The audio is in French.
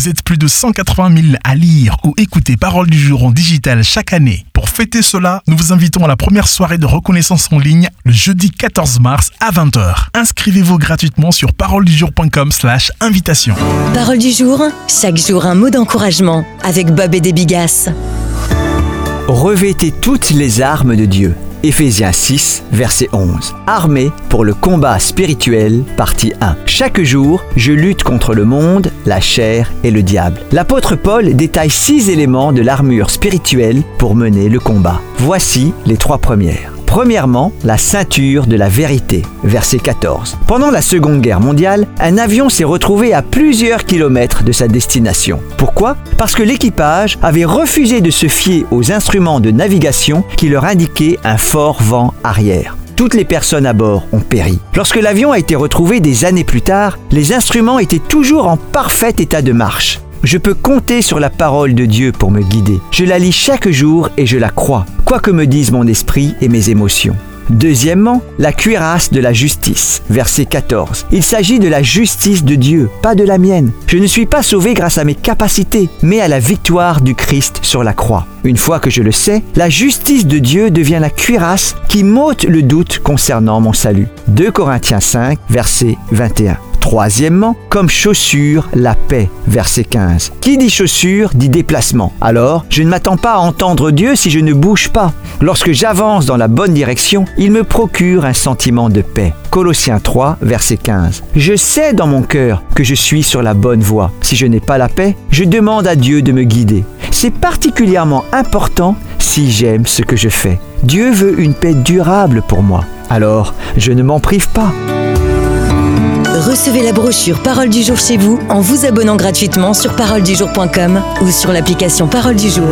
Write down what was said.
Vous êtes plus de 180 000 à lire ou écouter Parole du jour en digital chaque année. Pour fêter cela, nous vous invitons à la première soirée de reconnaissance en ligne le jeudi 14 mars à 20h. Inscrivez-vous gratuitement sur paroledujour.com slash invitation. Parole du jour, chaque jour un mot d'encouragement avec Bob et des Bigas. Revêtez toutes les armes de Dieu. Éphésiens 6, verset 11. Armé pour le combat spirituel, partie 1. Chaque jour, je lutte contre le monde, la chair et le diable. L'apôtre Paul détaille six éléments de l'armure spirituelle pour mener le combat. Voici les trois premières. Premièrement, la ceinture de la vérité, verset 14. Pendant la Seconde Guerre mondiale, un avion s'est retrouvé à plusieurs kilomètres de sa destination. Pourquoi? Parce que l'équipage avait refusé de se fier aux instruments de navigation qui leur indiquaient un fort vent arrière toutes les personnes à bord ont péri. Lorsque l'avion a été retrouvé des années plus tard, les instruments étaient toujours en parfait état de marche. Je peux compter sur la parole de Dieu pour me guider. Je la lis chaque jour et je la crois, quoi que me disent mon esprit et mes émotions. Deuxièmement, la cuirasse de la justice, verset 14. Il s'agit de la justice de Dieu, pas de la mienne. Je ne suis pas sauvé grâce à mes capacités, mais à la victoire du Christ sur la croix. Une fois que je le sais, la justice de Dieu devient la cuirasse qui m'ôte le doute concernant mon salut. 2 Corinthiens 5, verset 21. Troisièmement, comme chaussure, la paix, verset 15. Qui dit chaussure dit déplacement. Alors, je ne m'attends pas à entendre Dieu si je ne bouge pas. Lorsque j'avance dans la bonne direction, il me procure un sentiment de paix. Colossiens 3, verset 15. Je sais dans mon cœur que je suis sur la bonne voie. Si je n'ai pas la paix, je demande à Dieu de me guider. C'est particulièrement important si j'aime ce que je fais. Dieu veut une paix durable pour moi. Alors, je ne m'en prive pas. Recevez la brochure Parole du jour chez vous en vous abonnant gratuitement sur paroledujour.com ou sur l'application Parole du jour.